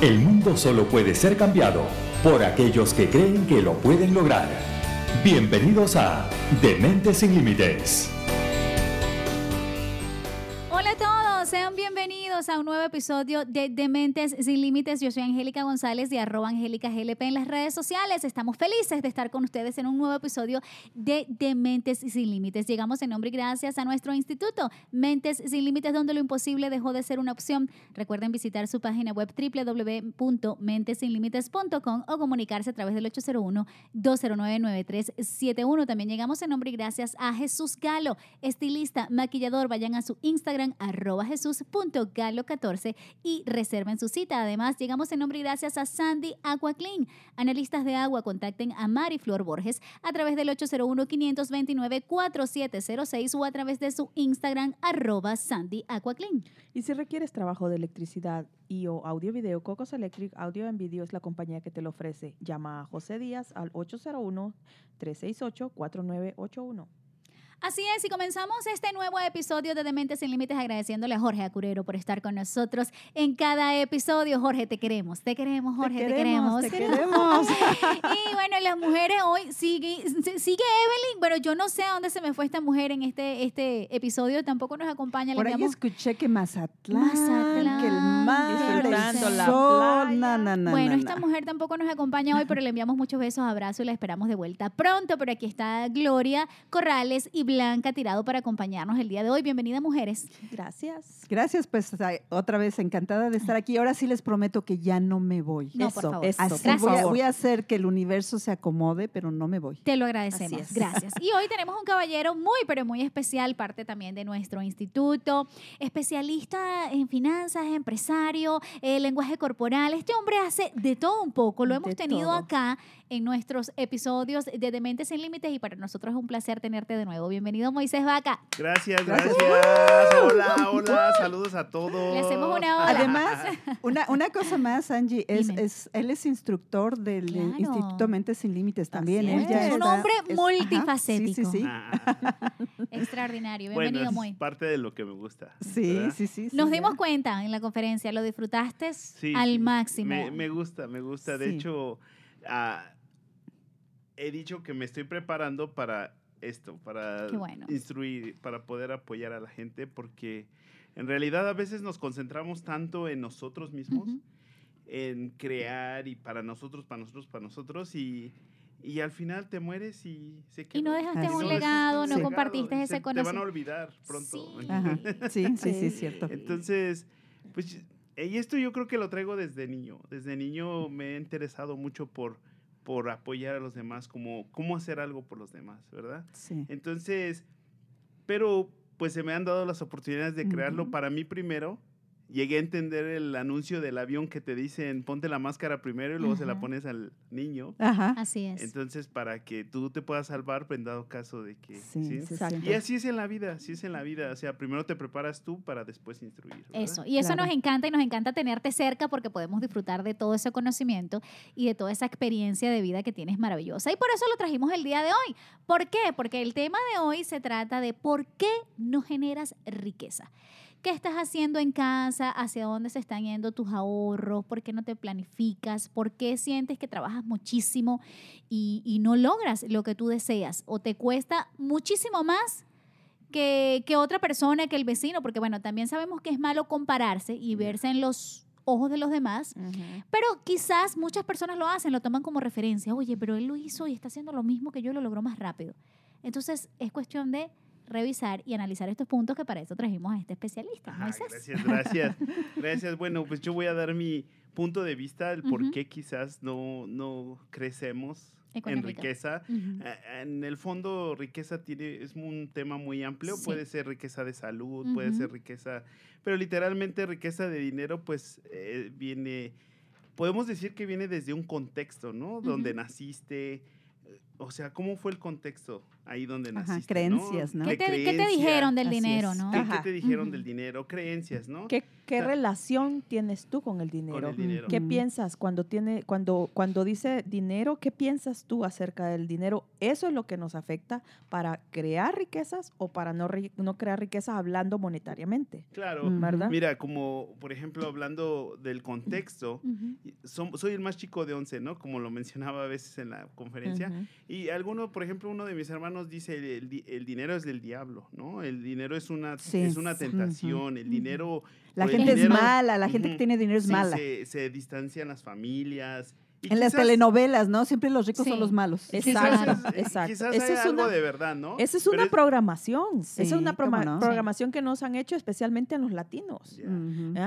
El mundo solo puede ser cambiado por aquellos que creen que lo pueden lograr. Bienvenidos a Dementes sin Límites. Sean bienvenidos a un nuevo episodio de Dementes sin Límites. Yo soy Angélica González de arroba Angélica GLP en las redes sociales. Estamos felices de estar con ustedes en un nuevo episodio de Dementes sin Límites. Llegamos en nombre y gracias a nuestro instituto Mentes sin Límites, donde lo imposible dejó de ser una opción. Recuerden visitar su página web www.mentesinlimites.com o comunicarse a través del 801-209-9371. También llegamos en nombre y gracias a Jesús Galo, estilista, maquillador. Vayan a su Instagram arroba jesús.galo14 y reserven su cita. Además, llegamos en nombre y gracias a Sandy Aqua Clean. Analistas de agua, contacten a Mari Flor Borges a través del 801-529-4706 o a través de su Instagram arroba Sandy Aqua. Y si requieres trabajo de electricidad y o audio video, Cocos Electric Audio en Video es la compañía que te lo ofrece. Llama a José Díaz al 801-368-4981. Así es, y comenzamos este nuevo episodio de Dementes sin Límites agradeciéndole a Jorge Acurero por estar con nosotros en cada episodio. Jorge, te queremos, te queremos, Jorge, te queremos. Te queremos. y bueno, las mujeres hoy sigue, sigue Evelyn, pero yo no sé a dónde se me fue esta mujer en este, este episodio, tampoco nos acompaña. Por ahí enviamos- escuché que Mazatlán, Mazatlán, que el mar, el la sol, playa. na, na, na, Bueno, na, esta mujer tampoco nos acompaña hoy, pero le enviamos muchos besos, abrazos y la esperamos de vuelta pronto. Pero aquí está Gloria Corrales y Blanca Tirado para acompañarnos el día de hoy. Bienvenida, mujeres. Gracias. Gracias, pues otra vez encantada de estar aquí. Ahora sí les prometo que ya no me voy. No, por Eso, favor. eso, Así por voy, a, favor. voy a hacer que el universo se acomode, pero no me voy. Te lo agradecemos. Gracias. Y hoy tenemos un caballero muy, pero muy especial, parte también de nuestro instituto, especialista en finanzas, empresario, eh, lenguaje corporal. Este hombre hace de todo un poco. Lo hemos De tenido todo. acá en nuestros episodios de Dementes sin Límites y para nosotros es un placer tenerte de nuevo. Bienvenido, Moisés Vaca. Gracias, Gracias. gracias. Hola, hola. Saludos a todos. Le hacemos una ola. Además, una, una cosa más, Angie, es, Dime. es- él es instructor del Claro. Instituto Mentes Sin Límites también. Es. Un está- hombre es- multifacético. sí, sí, sí. Ah, Extraordinario. bueno, Bienvenido, es Moy. parte de lo que me gusta. Sí, ¿verdad? sí, sí. sí, Nos ya. dimos cuenta en la conferencia, lo disfrutaste Sí, al máximo. Me, me gusta, me gusta. De Sí. hecho, ah, he dicho que me estoy preparando para esto, para bueno. instruir, para poder apoyar a la gente, porque en realidad a veces nos concentramos tanto en nosotros mismos, en crear y para nosotros, para nosotros, para nosotros, y, y al final te mueres y se Y no quedó. dejaste Así un legado, no Sí. compartiste ese se- Te van a conocimiento. olvidar pronto. Sí. Ajá. Sí, sí, sí, es cierto. Entonces, pues, y esto yo creo que lo traigo desde niño. Desde niño me he interesado mucho por, por apoyar a los demás, como cómo hacer algo por los demás, ¿verdad? Sí. Entonces, pero pues se me han dado las oportunidades de crearlo para mí primero. Llegué a entender el anuncio del avión que te dicen ponte la máscara primero y luego se la Ajá. pones al niño. Ajá. Así es. Entonces, para que tú te puedas salvar, pues, en dado caso de que... Sí, ¿sí? Exacto. Y así es en la vida, así es en la vida. O sea, primero te preparas tú para después instruir. ¿verdad? Eso, y eso Claro. nos encanta y nos encanta tenerte cerca porque podemos disfrutar de todo ese conocimiento y de toda esa experiencia de vida que tienes maravillosa. Y por eso lo trajimos el día de hoy. ¿Por qué? Porque el tema de hoy se trata de por qué no generas riqueza. ¿Qué estás haciendo en casa? ¿Hacia dónde se están yendo tus ahorros? ¿Por qué no te planificas? ¿Por qué sientes que trabajas muchísimo y, y no logras lo que tú deseas? ¿O te cuesta muchísimo más que, que otra persona, que el vecino? Porque bueno, también sabemos que es malo compararse y verse en los ojos de los demás, pero quizás muchas personas lo hacen, lo toman como referencia. Oye, pero él lo hizo y está haciendo lo mismo que yo, lo logró más rápido. Entonces, es cuestión de revisar y analizar estos puntos que para eso trajimos a este especialista, Ajá, gracias, gracias. Gracias. Bueno, pues yo voy a dar mi punto de vista del por qué quizás no, no crecemos en riqueza. Ujú. Eh, En el fondo, riqueza tiene, es un tema muy amplio. Sí. Puede ser riqueza de salud, puede ser riqueza, pero literalmente riqueza de dinero, pues eh, viene, podemos decir que viene desde un contexto, ¿no? Donde naciste. O sea, ¿cómo fue el contexto ahí donde Ajá, naciste? creencias, ¿no? ¿Qué De te, qué te dijeron del dinero, es. no? ¿Qué, qué Ajá. te dijeron Ujú. del dinero? Creencias, ¿no? ¿Qué, qué relación tienes tú con el dinero? Con el dinero. ¿Qué Ujú. piensas cuando tiene cuando cuando dice dinero? ¿Qué piensas tú acerca del dinero? Eso es lo que nos afecta para crear riquezas o para no no crear riquezas hablando monetariamente, Claro. Ujú. ¿verdad? Mira, como por ejemplo hablando del contexto, soy el más chico de 11, ¿no? Como lo mencionaba a veces en la conferencia. Y alguno, por ejemplo, uno de mis hermanos dice, el, el dinero es del diablo, ¿no? El dinero es una, Sí. es una tentación, el dinero... La el gente es dinero- mala, la gente que Ujú. tiene dinero es sí, mala. Se, se distancian las familias. Y En las telenovelas, ¿no? Siempre los ricos Sí. son los malos. Exacto, exacto. quizás hay es algo una- de verdad, ¿no? Esa es Pero una programación. Esa es una no. programación que nos han hecho especialmente en los latinos.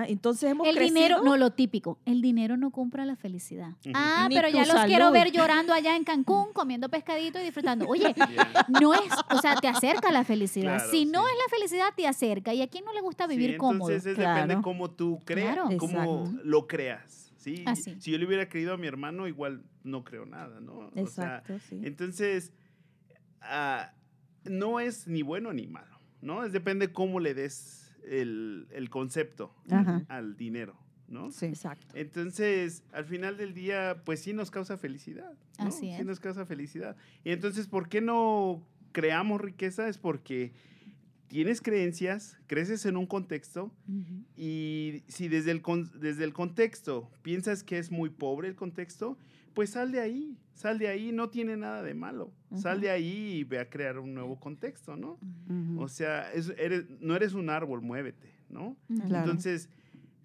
Entonces hemos El crecido- dinero, no lo típico, el dinero no compra la felicidad. Ah, Ni pero ya los quiero ver llorando allá en Cancún, comiendo pescadito y disfrutando. Oye, no es, o sea, te acerca a la felicidad. Claro, si no sí. es la felicidad, te acerca. ¿Y a quién no le gusta Sí, vivir cómodo? Entonces es Claro. depende cómo tú creas, Claro. cómo Exacto. lo creas. ¿Sí? Así. Si yo le hubiera creído a mi hermano, igual no creo nada, ¿no? O sea, Exacto, sí. entonces, ah, no es ni bueno ni malo, ¿no? Es depende cómo le des el, el concepto Ajá. al dinero, ¿no? Sí. Exacto. Entonces, al final del día, pues sí nos causa felicidad. ¿no? Así Sí es. nos causa felicidad. Y entonces, ¿por qué no creamos riqueza? Es porque tienes creencias, creces en un contexto Ujú. y si desde el, con- desde el contexto piensas que es muy pobre el contexto, pues sal de ahí, sal de ahí, no tiene nada de malo. Sal de ahí y ve a crear un nuevo contexto, ¿no? O sea, es- eres- no eres un árbol, muévete, ¿no? Claro. Entonces,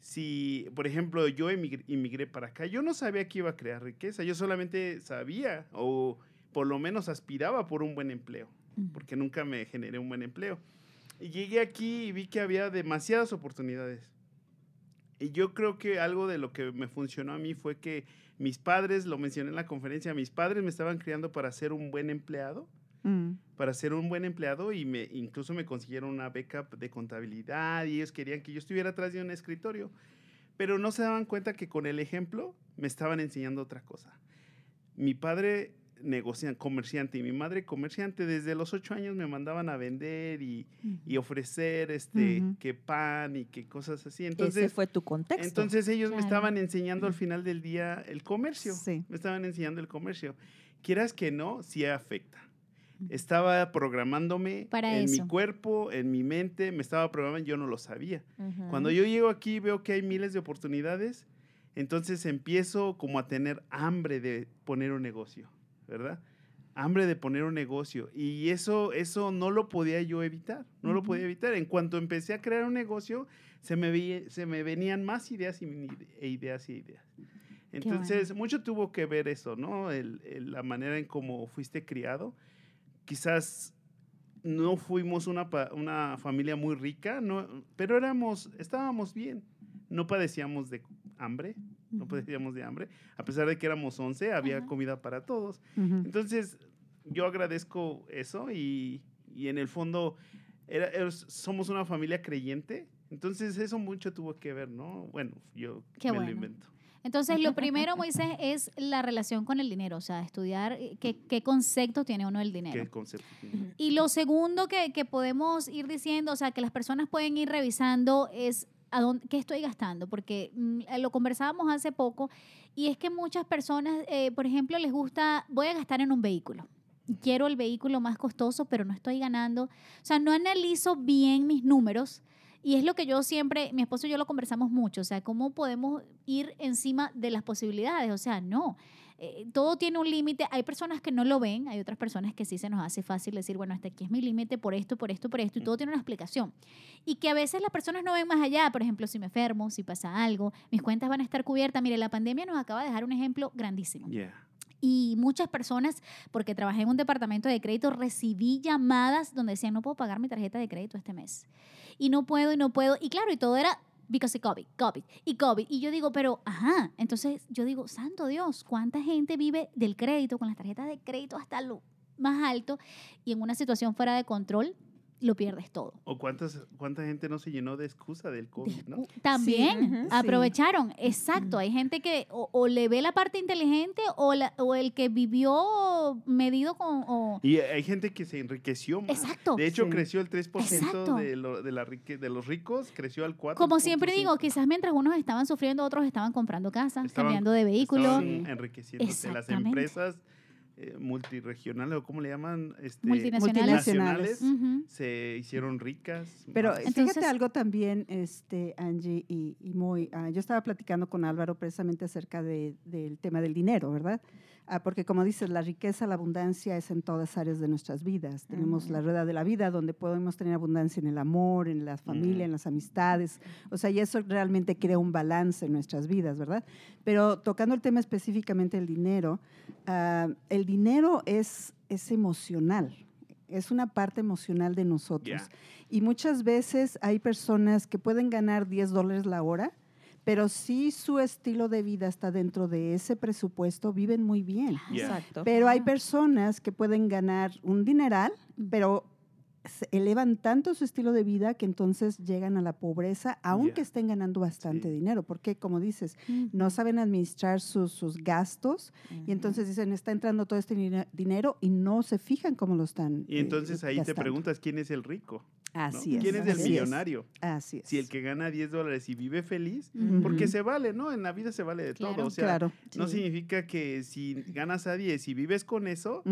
si, por ejemplo, yo emigr- inmigré para acá, yo no sabía que iba a crear riqueza, yo solamente sabía o por lo menos aspiraba por un buen empleo, porque nunca me generé un buen empleo. Y llegué aquí y vi que había demasiadas oportunidades. Y yo creo que algo de lo que me funcionó a mí fue que mis padres, lo mencioné en la conferencia, mis padres me estaban criando para ser un buen empleado Mm. para ser un buen empleado y me incluso me consiguieron una beca de contabilidad y ellos querían que yo estuviera atrás de un escritorio, pero no se daban cuenta que con el ejemplo me estaban enseñando otra cosa. Mi padre negocia, comerciante y mi madre comerciante desde los ocho años me mandaban a vender y, y ofrecer este Ujú. que pan y que cosas así. Ese Entonces, fue tu contexto. entonces ellos me estaban enseñando al final del día el comercio. Sí. Me estaban enseñando el comercio. Quieras que no, sí afecta. Estaba programándome Para en eso. mi cuerpo, en mi mente, me estaba programando, yo no lo sabía. Cuando yo llego aquí veo que hay miles de oportunidades, entonces empiezo como a tener hambre de poner un negocio, ¿verdad? Hambre de poner un negocio. Y eso, eso no lo podía yo evitar, no lo Ujú. podía evitar. En cuanto empecé a crear un negocio, se me, veía- se me venían más ideas y, e ideas y ideas. Entonces, mucho tuvo que ver eso, ¿no? El- el- la manera en cómo fuiste criado. Quizás no fuimos una, una familia muy rica, no, pero éramos, estábamos bien. No padecíamos de hambre, no padecíamos de hambre. A pesar de que éramos 11, había Ajá. comida para todos. Entonces, yo agradezco eso y, y en el fondo era- somos una familia creyente. Entonces, eso mucho tuvo que ver, ¿no? Bueno, yo Qué me bueno. lo invento. Entonces, lo primero, Moisés, es la relación con el dinero, o sea, estudiar qué, qué concepto tiene uno del dinero. ¿Qué concepto tiene? Y lo segundo que, que podemos ir diciendo, o sea, que las personas pueden ir revisando es a dónde, qué estoy gastando, porque mm, lo conversábamos hace poco y es que muchas personas, eh, por ejemplo, les gusta, voy a gastar en un vehículo. Quiero el vehículo más costoso, pero no estoy ganando. O sea, no analizo bien mis números. Y es lo que yo siempre, mi esposo y yo lo conversamos mucho, o sea, cómo podemos ir encima de las posibilidades. O sea, no, eh, todo tiene un límite. Hay personas que no lo ven, hay otras personas que sí se nos hace fácil decir, bueno, hasta aquí es mi límite por esto, por esto, por esto, y todo tiene una explicación. Y que a veces las personas no ven más allá, por ejemplo, si me enfermo, si pasa algo, mis cuentas van a estar cubiertas. Mire, la pandemia nos acaba de dejar un ejemplo grandísimo. Yeah. Y muchas personas, porque trabajé en un departamento de crédito, recibí llamadas donde decían, no puedo pagar mi tarjeta de crédito este mes. Y no puedo, y no puedo. Y claro, y todo era because of COVID, COVID y COVID. Y yo digo, pero, ajá, entonces yo digo, santo Dios, ¿cuánta gente vive del crédito, con las tarjetas de crédito hasta lo más alto y en una situación fuera de control? Lo pierdes todo. O cuántas, cuánta gente no se llenó de excusa del COVID, ¿no? También aprovecharon, exacto. Hay gente que o, o le ve la parte inteligente o, la- o el que vivió medido con... o- Y hay gente que se enriqueció más. exacto. De hecho, Sí. creció el 3% Exacto. de, lo- de, la rique- de los ricos, creció al 4%. Como siempre digo, quizás mientras unos estaban sufriendo, otros estaban comprando casas, Estaban- cambiando de vehículo. Estaban enriqueciéndose. Las Exactamente. empresas eh, multiregionales, o cómo le llaman, este, Multinacionales. se hicieron ricas. Pero más. Entonces- fíjate algo también, este, Angie y, y Moy. ah, yo estaba platicando con Álvaro precisamente acerca de- del tema del dinero, ¿verdad? Ah, porque como dices, la riqueza, la abundancia es en todas áreas de nuestras vidas. Tenemos la rueda de la vida donde podemos tener abundancia en el amor, en la familia, en las amistades. O sea, y eso realmente crea un balance en nuestras vidas, ¿verdad? Pero tocando el tema específicamente del dinero, ah, el dinero es, es emocional. Es una parte emocional de nosotros. Y muchas veces hay personas que pueden ganar 10 dólares la hora, pero si su estilo de vida está dentro de ese presupuesto, viven muy bien. Exacto. Pero hay Ajá. personas que pueden ganar un dineral, pero elevan tanto su estilo de vida que entonces llegan a la pobreza, aunque estén ganando bastante Sí. dinero, porque como dices, no saben administrar sus, sus gastos y entonces dicen, está entrando todo este dine- dinero y no se fijan cómo lo están. Y eh, entonces ahí te preguntas quién es el rico. ¿no? Así es. ¿Quién es el millonario? Así es. Si el que gana 10 dólares y vive feliz, porque se vale, ¿no? En la vida se vale de Claro. todo. O sea, claro. no sí. significa que si ganas a 10 y vives con eso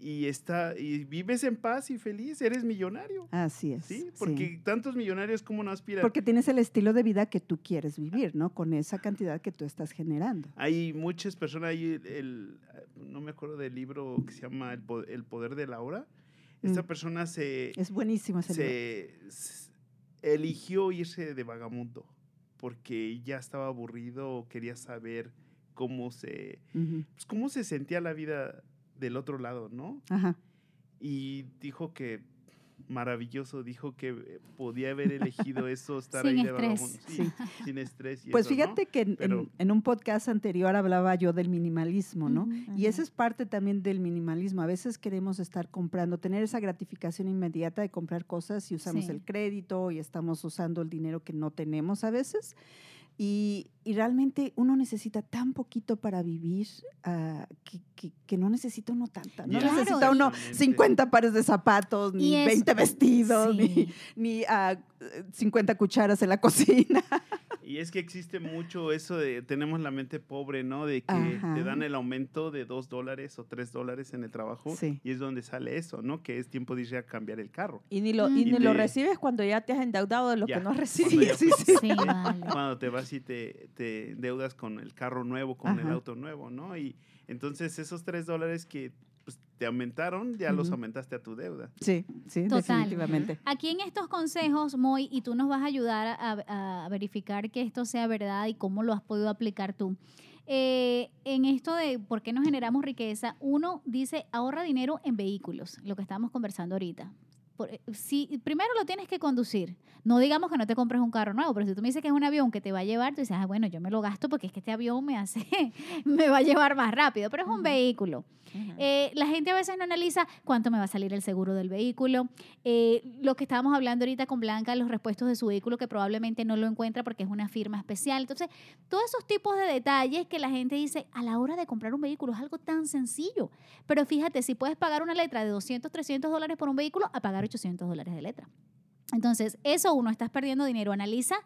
y está y vives en paz y feliz, eres millonario. Así es. ¿Sí? sí. Porque tantos millonarios como no aspiran. Porque tienes el estilo de vida que tú quieres vivir, ¿no? Con esa cantidad que tú estás generando. Hay muchas personas ahí, el, no me acuerdo del libro que se llama El, El Poder de la Hora. Esta Mm. persona se, Es buenísimo ese libro. se, eligió irse de vagamundo porque ya estaba aburrido, quería saber cómo se, Ujú, pues, cómo se sentía la vida del otro lado, ¿no? Ajá. Y dijo que maravilloso, dijo que eh, podía haber elegido eso, estar Sin ahí de estrés. vagabundo. Sí, sin estrés. y Pues eso, ¿no? fíjate que en, en- Pero- en un podcast anterior hablaba yo del minimalismo, ¿no? Y esa es parte también del minimalismo. A veces queremos estar comprando, tener esa gratificación inmediata de comprar cosas y usamos Sí. el crédito y estamos usando el dinero que no tenemos a veces. Y, y realmente uno necesita tan poquito para vivir ah, que, que- que no necesita uno tanta. No Claro. necesita uno totalmente. 50 pares de zapatos, ni Y es- 20 vestidos, ni, Sí. ni ah, 50 cucharas en la cocina. Y es que existe mucho eso de, tenemos la mente pobre, ¿no? De que Ajá. te dan el aumento de dos dólares o tres dólares en el trabajo. Sí. Y es donde sale eso, ¿no? Que es tiempo de ir a cambiar el carro. Y ni lo, y Mm. ni Y lo te- recibes cuando ya te has endeudado de lo Ya, que no has cuando recibido. Sí, Sí, vale. Cuando te vas y te, te deudas con el carro nuevo, con el auto nuevo, ¿no? Y entonces esos tres dólares que pues, te aumentaron, ya los aumentaste a tu deuda. Sí, sí, Total. definitivamente. Aquí en estos consejos, Moy, y tú nos vas a ayudar a, a verificar que esto sea verdad y cómo lo has podido aplicar tú. Eh, en esto de por qué nos generamos riqueza, uno dice ahorra dinero en vehículos, lo que estábamos conversando ahorita. Por- eh, si primero lo tienes que conducir, no digamos que no te compres un carro nuevo, pero si tú me dices que es un avión que te va a llevar, tú dices, ah, bueno, yo me lo gasto porque es que este avión me hace, me va a llevar más rápido, pero es un vehículo. Eh, la gente a veces no analiza cuánto me va a salir el seguro del vehículo. Eh, lo que estábamos hablando ahorita con Blanca, los repuestos de su vehículo que probablemente no lo encuentra porque es una firma especial. Entonces, todos esos tipos de detalles que la gente dice a la hora de comprar un vehículo es algo tan sencillo. Pero fíjate, si puedes pagar una letra de 200, 300 dólares por un vehículo, a pagar 800 dólares de letra. Entonces, eso uno, estás perdiendo dinero. Analiza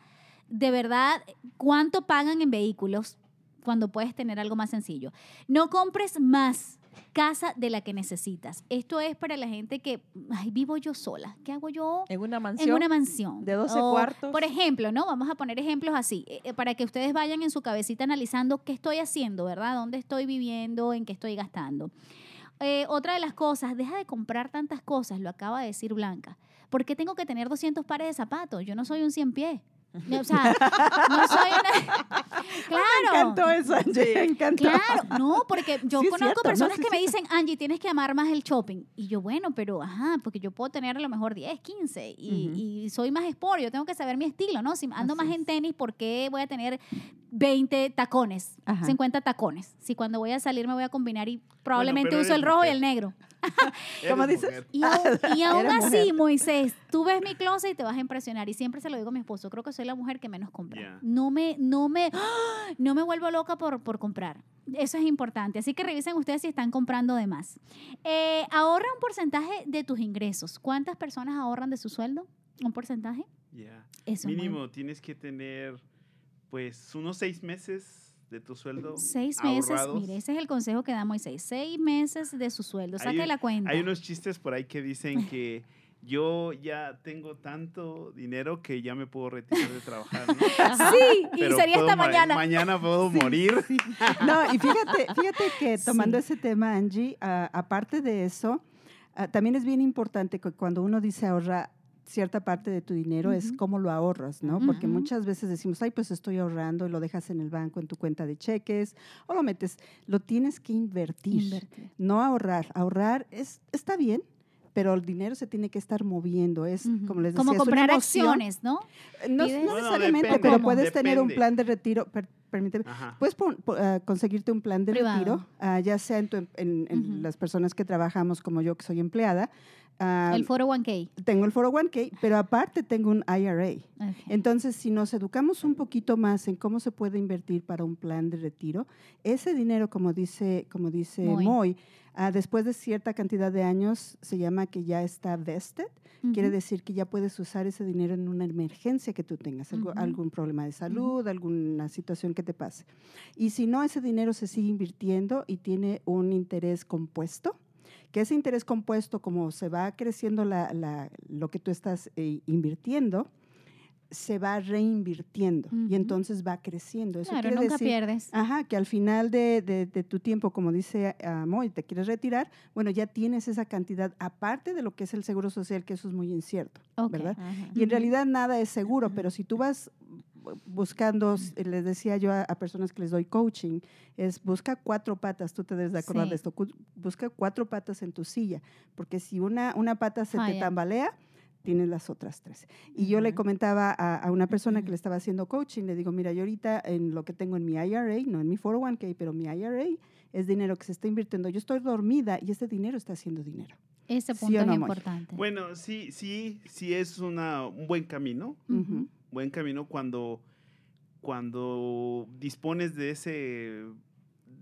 de verdad cuánto pagan en vehículos cuando puedes tener algo más sencillo. No compres más casa de la que necesitas. Esto es para la gente que, ay, vivo yo sola. ¿Qué hago yo? En una mansión. En una mansión. de 12 O, cuartos. Por ejemplo, ¿no? Vamos a poner ejemplos así, eh, eh, para que ustedes vayan en su cabecita analizando qué estoy haciendo, ¿verdad? ¿Dónde estoy viviendo? ¿En qué estoy gastando? Eh, otra de las cosas, deja de comprar tantas cosas, lo acaba de decir Blanca. ¿Por qué tengo que tener 200 pares de zapatos? Yo no soy un 100 pies. O sea, no soy una... Me Claro. encantó eso, Angie, me encantó. Claro, no, porque yo Sí, conozco cierto, no, personas sí, que me dicen, Angie, tienes que amar más el shopping. Y yo, bueno, pero ajá, porque yo puedo tener a lo mejor 10, 15 y, y soy más sport, yo tengo que saber mi estilo, ¿no? Si ando Así más en tenis, ¿por qué voy a tener 20 tacones, Ajá. 50 tacones? Si cuando voy a salir me voy a combinar y probablemente pero uso el rojo y el negro. ¿Cómo dices? Y aún, y aún Eres así, mujer. Moisés, tú ves mi closet y te vas a impresionar. Y siempre se lo digo a mi esposo, creo que soy la mujer que menos compra. No me, no me, no me vuelvo loca por, por comprar. Eso es importante. Así que revisen ustedes si están comprando de más. Eh, ahorra un porcentaje de tus ingresos. ¿Cuántas personas ahorran de su sueldo? ¿Un porcentaje? Eso muy- Mínimo tienes que tener, pues, unos seis meses de tu sueldo Seis meses, ahorrados. mire, ese es el consejo que da Moisés. Seis meses de su sueldo. Saque la cuenta. Hay unos chistes por ahí que dicen que yo ya tengo tanto dinero que ya me puedo retirar de trabajar, ¿no? Sí, y Pero sería esta ma- mañana. Mañana puedo morir. No, y fíjate, fíjate que tomando Sí. ese tema, Angie, aparte de eso, también es bien importante que cuando uno dice ahorra cierta parte de tu dinero es cómo lo ahorras, ¿no? Porque muchas veces decimos, ay, pues estoy ahorrando y lo dejas en el banco, en tu cuenta de cheques, o lo metes, lo tienes que invertir, Invertir. no ahorrar. Ahorrar es, está bien, pero el dinero se tiene que estar moviendo. Es, como les decía, Como comprar acciones, ¿no? No, necesariamente, depende, pero puedes tener un plan de retiro. per- permíteme. Ajá. Puedes pon- ah, conseguirte un plan de Privado. retiro, ah, ya sea en, tu em- en- las personas que trabajamos como yo, que soy empleada. Ah, el 401k. tengo el 401k, pero aparte tengo un IRA. Ok. Entonces, si nos educamos un poquito más en cómo se puede invertir para un plan de retiro, ese dinero, como dice, como dice Moy. Moy, ah, después de cierta cantidad de años se llama que ya está vested. Quiere Ujú. decir que ya puedes usar ese dinero en una emergencia que tú tengas, Ujú. algún problema de salud, alguna situación que te pase. Y si no, ese dinero se sigue invirtiendo y tiene un interés compuesto, que ese interés compuesto, como se va creciendo la- la- lo que tú estás eh, invirtiendo, se va reinvirtiendo y entonces va creciendo. Eso Claro, quiere nunca decir, pierdes. Ajá, que al final de, de- de tu tiempo, como dice ah, Moy, te quieres retirar, bueno, ya tienes esa cantidad, aparte de lo que es el seguro social, que eso es muy incierto. ¿verdad? Y en realidad nada es seguro, pero si tú vas buscando, s- les decía yo a, a personas que les doy coaching, es busca cuatro patas, tú te debes de acordar Sí. de esto, busca cuatro patas en tu silla, porque si una, una pata se te tambalea, tienes las otras tres. Y yo le comentaba a, a una persona que le estaba haciendo coaching, le digo, mira, yo ahorita en lo que tengo en mi IRA, no en mi 401k, pero mi IRA es dinero que se está invirtiendo. Yo estoy dormida y ese dinero está haciendo dinero. Ese ¿Sí punto es no, Moy? importante. Bueno, sí, sí, sí es una, un buen camino. Ujú. Buen camino cuando, cuando dispones de ese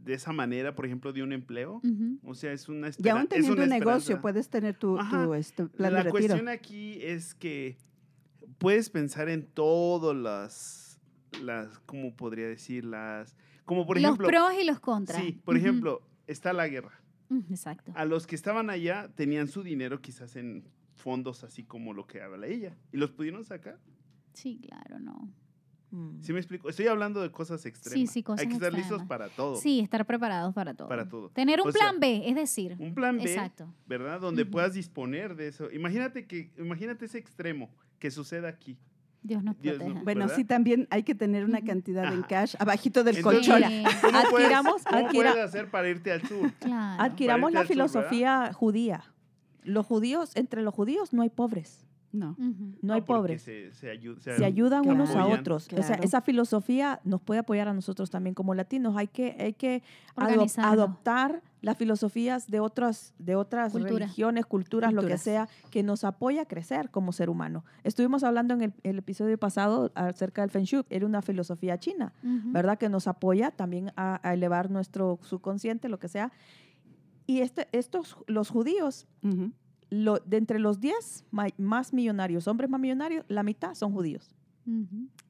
de esa manera, por ejemplo, de un empleo. O sea, es una Y espera- aún teniendo un negocio, esperanza. puedes tener tu, tu, este, plan La de retiro. cuestión aquí es que puedes pensar en todas las, las, ¿cómo podría decir? Las, como por los ejemplo, pros y los contras. sí, por ejemplo, está la guerra. Exacto. A los que estaban allá tenían su dinero quizás en fondos así como lo que habla ella y los pudieron sacar. Sí, claro, no. Mm. ¿Sí me explico? Estoy hablando de cosas extremas. sí, cosas Hay que estar listos para todo. Sí, estar preparados para todo. Para todo. Tener un O sea, plan B, es decir. Un plan B, Exacto. ¿verdad? Donde puedas disponer de eso. Imagínate que imagínate ese extremo que suceda aquí. Dios nos Dios proteja. Bueno, ¿verdad? sí, también hay que tener una cantidad en cash abajito del Entonces, colchón. Sí, ¿Cómo puedes, Adquiramos- cómo adquira- puedes hacer para irte al sur? claro. Adquiramos la filosofía judía. Los judíos, entre los judíos no hay pobres, No. No hay pobres. Se, se ayu- Se ayudan Claro. unos a otros. O sea, esa filosofía nos puede apoyar a nosotros también como latinos. Hay que, hay que adop- adoptar las filosofías de otras, de otras Cultura. religiones, culturas, lo que sea, que nos apoya a crecer como ser humano. Estuvimos hablando en el, el episodio pasado acerca del Feng Shui, era una filosofía china. ¿verdad? Que nos apoya también a, a elevar nuestro subconsciente, lo que sea. Y este, estos, los judíos. Lo, de entre los 10 ma- más millonarios, hombres más millonarios, la mitad son judíos.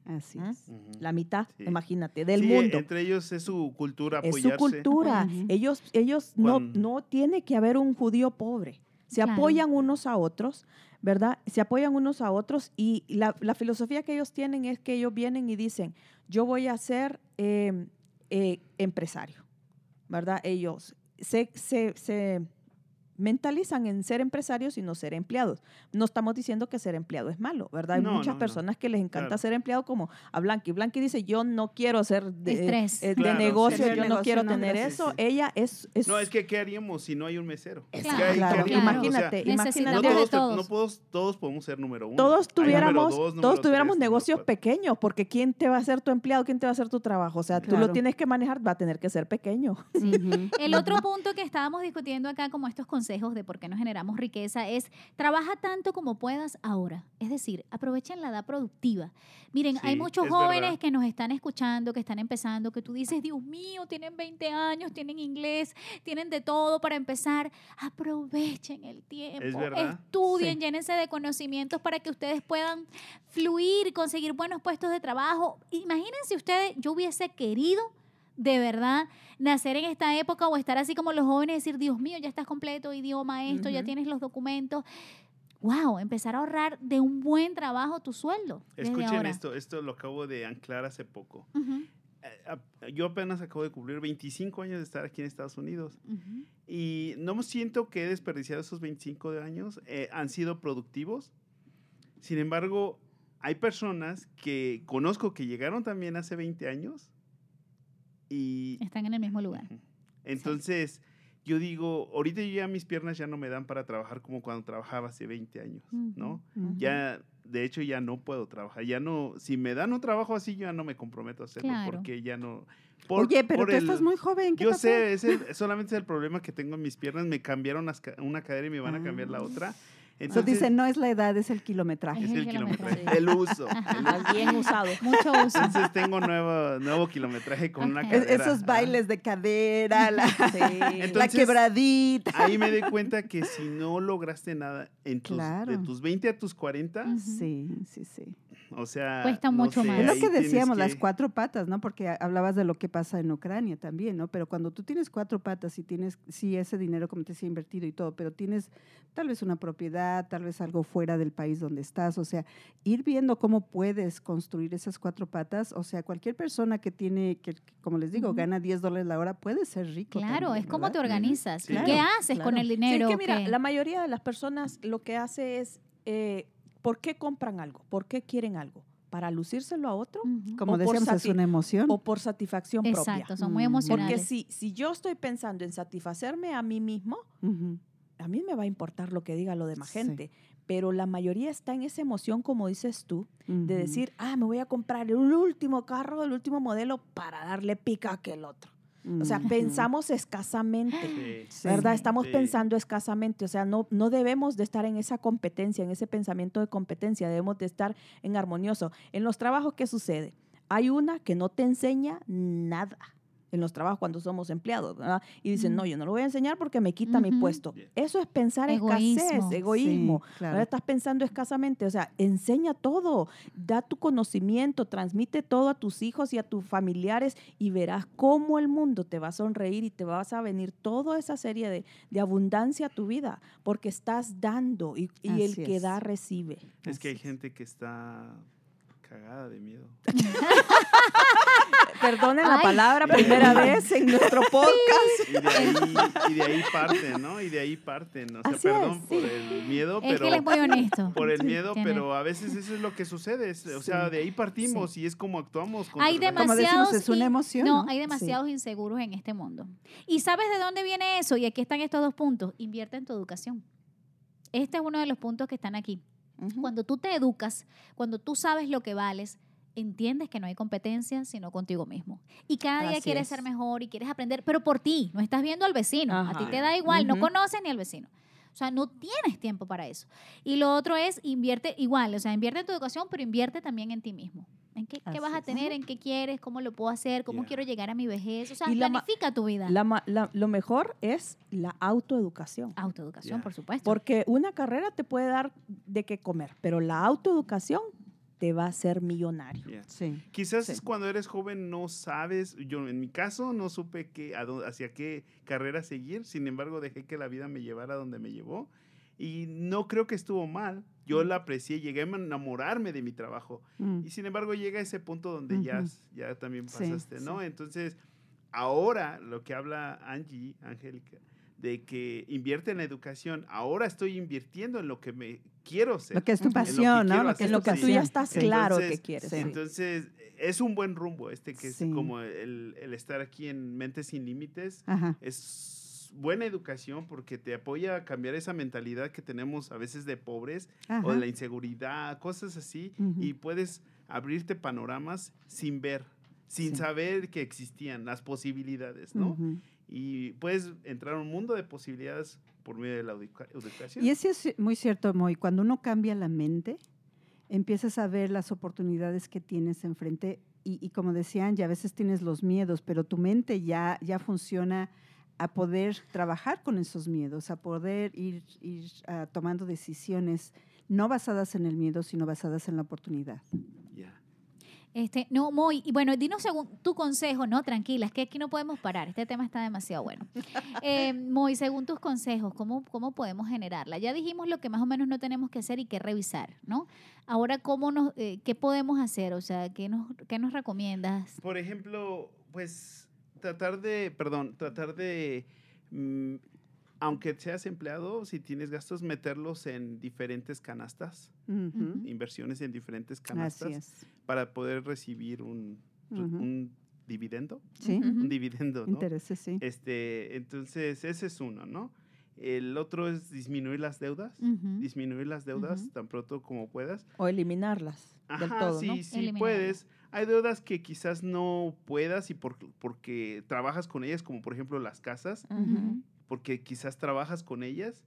Así es. La mitad, Sí. imagínate, del Sí, mundo. Entre ellos es su cultura Es apoyarse. su cultura. Ellos, ellos no, no tiene que haber un judío pobre. Se Claro. apoyan unos a otros, ¿verdad? Se apoyan unos a otros y la, la filosofía que ellos tienen es que ellos vienen y dicen, yo voy a ser eh, eh, empresario, ¿verdad? Ellos se, se, se mentalizan en ser empresarios y no ser empleados. No estamos diciendo que ser empleado es malo, ¿verdad? Hay No, muchas no, no. personas que les encanta Claro. ser empleado como a Blanqui. Blanqui dice, yo no quiero ser de, Estrés. eh, de Claro, negocio, yo no quiero no, tener eso. sí. Ella es... es No, es que ¿qué haríamos si no hay un mesero? Claro, ¿Qué hay- qué imagínate, O sea, imagínate. no todos, todos. no todos, todos podemos ser número uno. todos tuviéramos, dos, todos tuviéramos tres, negocios pequeños, porque ¿quién te va a ser tu empleado? ¿Quién te va a hacer tu trabajo? O sea, tú lo tienes que manejar, va a tener que ser pequeño. El otro punto que estábamos discutiendo acá, como estos consejos de por qué no generamos riqueza es trabaja tanto como puedas ahora. Es decir, aprovechen la edad productiva. Miren, hay Sí, muchos es jóvenes verdad. que nos están escuchando, que están empezando, que tú dices, Dios mío, tienen 20 años, tienen inglés, tienen de todo para empezar. Aprovechen el tiempo, verdad. estudien, Sí. llénense de conocimientos para que ustedes puedan fluir, conseguir buenos puestos de trabajo. Imagínense ustedes, yo hubiese querido de verdad nacer en esta época o estar así como los jóvenes decir, Dios mío, ya estás completo, idioma, esto, ya Ujú. tienes los documentos. Wow, empezar a ahorrar de un buen trabajo tu sueldo. Escuchen esto, esto lo acabo de anclar hace poco. Eh, Yo apenas acabo de cumplir 25 años de estar aquí en Estados Unidos y no me siento que he desperdiciado esos 25 de años. eh, han sido productivos. Sin embargo, hay personas que conozco que llegaron también hace 20 años y Están en el mismo lugar. Entonces, yo digo, ahorita yo ya mis piernas ya no me dan para trabajar como cuando trabajaba hace 20 años, ¿no? Ya, de hecho, ya no puedo trabajar. Ya no, si me dan un trabajo así, yo ya no me comprometo a hacerlo Claro. porque ya no. Oye, pero tú el- estás muy joven. ¿qué Yo pasó? sé, es el- solamente es el problema que tengo en mis piernas. Me cambiaron una cadera y me van a cambiar la Ah. otra. Entonces, dicen, no es la edad, es el kilometraje. es el el kilometraje, kilometraje. el uso. el. Bien usado. Mucho uso. Entonces tengo nuevo, nuevo kilometraje con una cadera. esos ¿ah? bailes de cadera, la, la Entonces, quebradita. Ahí me di cuenta que si no lograste nada en tus, de tus 20 a tus 40, Ujú. Sí, sí, sí. O sea... Cuesta no mucho sé, más. Es lo que decíamos, las que- cuatro patas, ¿no? Porque ha- hablabas de lo que pasa en Ucrania también, ¿no? Pero cuando tú tienes cuatro patas y tienes, sí, ese dinero, como te decía, invertido y todo, pero tienes tal vez una propiedad, tal vez algo fuera del país donde estás, o sea, ir viendo cómo puedes construir esas cuatro patas, o sea, cualquier persona que tiene, que como les digo, gana 10 dólares la hora, puede ser rico. Claro, también, es como te organizas. Sí. ¿Y ¿Qué Claro, haces con el Sí, es dinero? que mira, ¿Qué? la mayoría de las personas lo que hace es, eh, ¿por qué compran algo? ¿Por qué quieren algo? ¿Para lucírselo a otro Ujú. Como o por decíamos, es una emoción. o por satisfacción propia? Exacto, son muy Mm. Porque Porque emocionales. si, si yo estoy pensando en satisfacerme a mí mismo, Ujú. a mí me va a importar lo que diga lo demás Sí. gente. Pero la mayoría está en esa emoción, como dices tú, de Ujú. decir, ah, me voy a comprar el último carro, el último modelo para darle pica a aquel otro. O sea, pensamos escasamente. Sí. ¿verdad? Sí. Estamos Sí. pensando escasamente, o sea, no, no debemos de estar en esa competencia, en ese pensamiento de competencia, debemos de estar en armonioso. En los trabajos, ¿qué sucede? Hay una que no te enseña nada en los trabajos cuando somos empleados, ¿verdad? Y dicen, no, yo no lo voy a enseñar porque me quita mi puesto. Eso es pensar Egoísmo. escasez, egoísmo. Sí, claro. Ahora estás pensando escasamente, o sea, enseña todo, da tu conocimiento, transmite todo a tus hijos y a tus familiares y verás cómo el mundo te va a sonreír y te vas a venir toda esa serie de, de abundancia a tu vida, porque estás dando y, y el que es. da recibe. Es que hay gente que está cagada de miedo. Perdonen la Ay. palabra, primera vez en nuestro podcast. Y de ahí, y de ahí parten, ¿no? Y de ahí parten. O sea, Así perdón es, por el miedo, Es que pero... él es muy honesto. Por el miedo, pero a veces eso es lo que sucede. es- o sea, Sí. de ahí partimos y es como actuamos. Hay la- Como decimos, demasiados. es una in- emoción, No, ¿no? hay Sí. demasiados inseguros en este mundo. ¿Y sabes de dónde viene eso? Y aquí están estos dos puntos. Invierte en tu educación. Este es uno de los puntos que están aquí. Cuando tú te educas, cuando tú sabes lo que vales, entiendes que no hay competencia sino contigo mismo. Y cada día Así quieres es. ser mejor y quieres aprender, pero por ti, no estás viendo al vecino. A ti Ajá. te da igual, no Ujú. conoces ni al vecino. O sea, no tienes tiempo para eso. Y lo otro es invierte igual, o sea, invierte en tu educación, pero invierte también en ti mismo. ¿En qué, qué vas a tener? ¿En qué quieres? ¿Cómo lo puedo hacer? ¿Cómo Ya. quiero llegar a mi vejez? O sea, Y planifica tu vida. La la- lo mejor es la autoeducación. Autoeducación, Ya. por supuesto. Porque una carrera te puede dar de qué comer, pero la autoeducación te va a hacer millonario. Yeah. Sí. Quizás Sí. es cuando eres joven no sabes, yo en mi caso no supe qué, hacia qué carrera seguir, sin embargo dejé que la vida me llevara donde me llevó y no creo que estuvo mal, yo la aprecié, llegué a enamorarme de mi trabajo Mm. y sin embargo llega ese punto donde ya, Ujú. ya también Sí, pasaste, ¿no? sí. Entonces, ahora lo que habla Angie, Angélica, de que invierte en la educación, ahora estoy invirtiendo en lo que me quiero ser. Lo que es tu En lo que pasión, ¿no? Lo que es lo que tú ya pasión. estás Sí. claro Entonces, que quieres. sí. sí. Entonces, es un buen rumbo este que es Sí. como el, el estar aquí en Mentes Sin Límites. Ajá. Es buena educación porque te apoya a cambiar esa mentalidad que tenemos a veces de pobres Ajá. o de la inseguridad, cosas así, Ujú. y puedes abrirte panoramas sin ver, sin Sí. saber que existían las posibilidades, ¿no? Ujú. Y puedes entrar a un mundo de posibilidades por medio de la educa- educación. Y eso es muy cierto, Moy. Cuando uno cambia la mente, empiezas a ver las oportunidades que tienes enfrente. Y, y como decían, ya a veces tienes los miedos, pero tu mente ya, ya funciona a poder trabajar con esos miedos, a poder ir, ir ah, tomando decisiones no basadas en el miedo, sino basadas en la oportunidad. Ya. Este, no, Moy, y bueno, dinos según tu consejo, no, tranquila, es que aquí no podemos parar, este tema está demasiado bueno. Eh, Moy, según tus consejos, ¿cómo, ¿cómo podemos generarla? Ya dijimos lo que más o menos no tenemos que hacer y que revisar, ¿no? Ahora, ¿cómo nos, eh, ¿qué podemos hacer? O sea, ¿qué nos, qué nos recomiendas? Por ejemplo, pues tratar de, perdón, tratar de, mm, aunque seas empleado, si tienes gastos, meterlos en diferentes canastas, inversiones en diferentes Así canastas es. para poder recibir un, dividendo, Sí, un dividendo, ¿no? intereses, sí. Este, entonces, ese es uno, ¿no? El otro es disminuir las deudas, disminuir las deudas tan pronto como puedas. O eliminarlas del Ajá, todo, sí, ¿no? sí puedes. Hay deudas que quizás no puedas y por- porque trabajas con ellas, como por ejemplo las casas, porque quizás trabajas con ellas,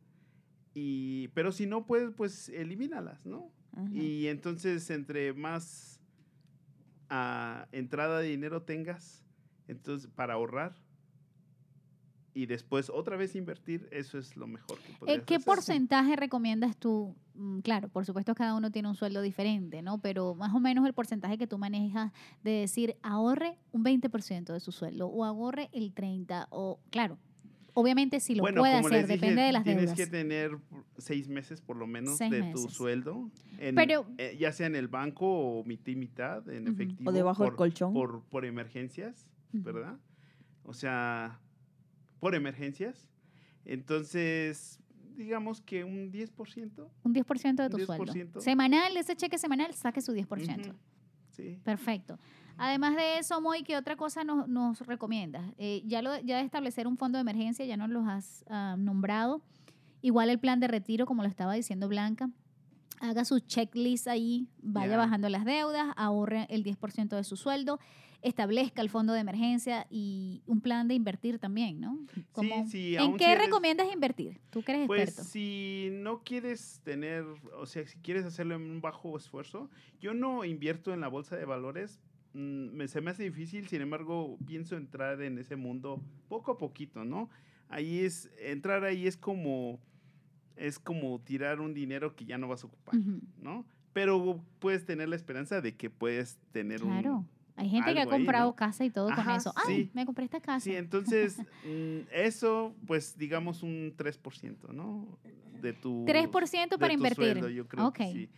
y, pero si no puedes, pues elimínalas, ¿no? Y entonces entre más ah, entrada de dinero tengas, entonces para ahorrar y después otra vez invertir, eso es lo mejor que Eh, podrías ¿Qué hacer. porcentaje recomiendas tú? Mm, Claro, por supuesto cada uno tiene un sueldo diferente, ¿no? Pero más o menos el porcentaje que tú manejas de decir ahorre un 20% de su sueldo o ahorre el 30% o claro, obviamente si lo bueno, puede hacer, dije, depende de las tienes deudas. que tener seis meses por lo menos Seis de tu meses. sueldo, en- Pero- eh, ya sea en el banco o mitad y mitad en Ujú. efectivo. O debajo del por- colchón. Por, por emergencias, Ujú. ¿verdad? O sea, por emergencias. Entonces, digamos que un 10%. Un 10% de tu Un sueldo. 10%. Semanal, ese cheque semanal, saque su 10%. Ujú, Sí. Perfecto. Además de eso, Moy, ¿qué otra cosa nos, nos recomiendas? Eh, ya, lo, ya de establecer un fondo de emergencia, ya nos los has ah, nombrado. Igual el plan de retiro, como lo estaba diciendo Blanca. Haga su checklist ahí, vaya Ya. bajando las deudas, ahorre el 10% de su sueldo, establezca el fondo de emergencia y un plan de invertir también, ¿no? Como- sí, ¿En aún qué si eres- recomiendas invertir? Tú que eres Pues experto. si no quieres tener, o sea, si quieres hacerlo en un bajo esfuerzo, yo no invierto en la bolsa de valores. mm, me, se me hace difícil, sin embargo, pienso entrar en ese mundo poco a poquito, ¿no? Ahí es, entrar ahí es como, es como tirar un dinero que ya no vas a ocupar, Ujú. ¿no? Pero puedes tener la esperanza de que puedes tener un, Claro. Hay gente que ha ahí, comprado ¿no? casa y todo con Ajá, eso. Ay, sí. me compré esta casa. Sí, entonces, mm, eso, pues, digamos un 3%, ¿no? De tu... 3% para de tu invertir. sueldo, yo creo que Ok. sí.